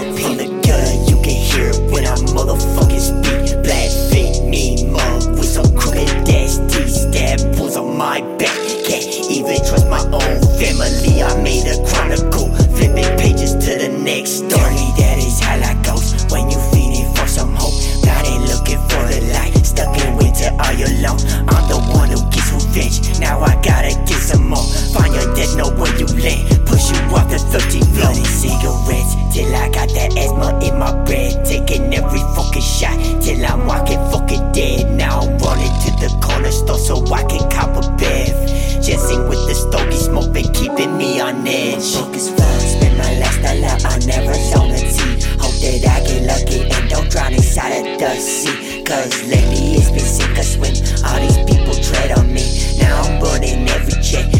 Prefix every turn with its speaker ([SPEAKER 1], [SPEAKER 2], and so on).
[SPEAKER 1] from the gutter. You can hear it when I motherfucking speak. though, so I can cop a biff. Jazzing with the stogie smoke been keeping me on edge. Focus fun, spend my last dollar, I never saw my teeth. Hope that I get lucky and don't drown inside a dust sea. Cause lately it's been sink or swim, all these people tread on me. Now I'm burning every check.